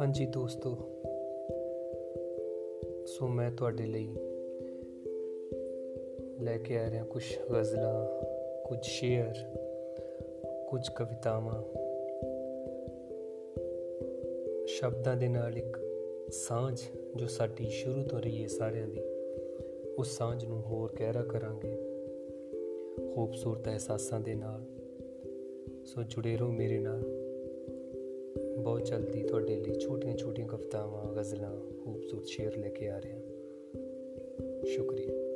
ਹਾਂਜੀ ਦੋਸਤੋ, ਸੋ ਮੈਂ ਤੁਹਾਡੇ ਲਈ ਲੈ ਕੇ ਆ ਰਿਹਾ ਕੁਝ ਗਜ਼ਲਾਂ, ਕੁਝ ਸ਼ੇਅਰ, ਕੁਝ ਕਵਿਤਾਵਾਂ। ਸ਼ਬਦਾਂ ਦੇ ਨਾਲ ਇੱਕ ਸਾਂਝ ਜੋ ਸਾਡੀ ਸ਼ੁਰੂ ਤੋਂ ਰਹੀ ਹੈ ਸਾਰਿਆਂ ਦੀ, ਉਸ ਸਾਂਝ ਨੂੰ ਹੋਰ ਗਹਿਰਾ ਕਰਾਂਗੇ, ਖੂਬਸੂਰਤ ਅਹਿਸਾਸਾਂ ਦੇ ਨਾਲ। ਸੋ ਜੁੜੇ ਰਹੋ ਮੇਰੇ ਨਾਲ। ਬਹੁਤ ਜਲਦੀ ਤੁਹਾਡੇ ਲਈ ਛੋਟੀਆਂ ਛੋਟੀਆਂ ਕਵਿਤਾਵਾਂ, ਗਜ਼ਲਾਂ, ਖੂਬਸੂਰਤ ਸ਼ੇਰ ਲੈ ਕੇ ਆ ਰਹੇ ਹਾਂ। ਸ਼ੁਕਰੀਆ।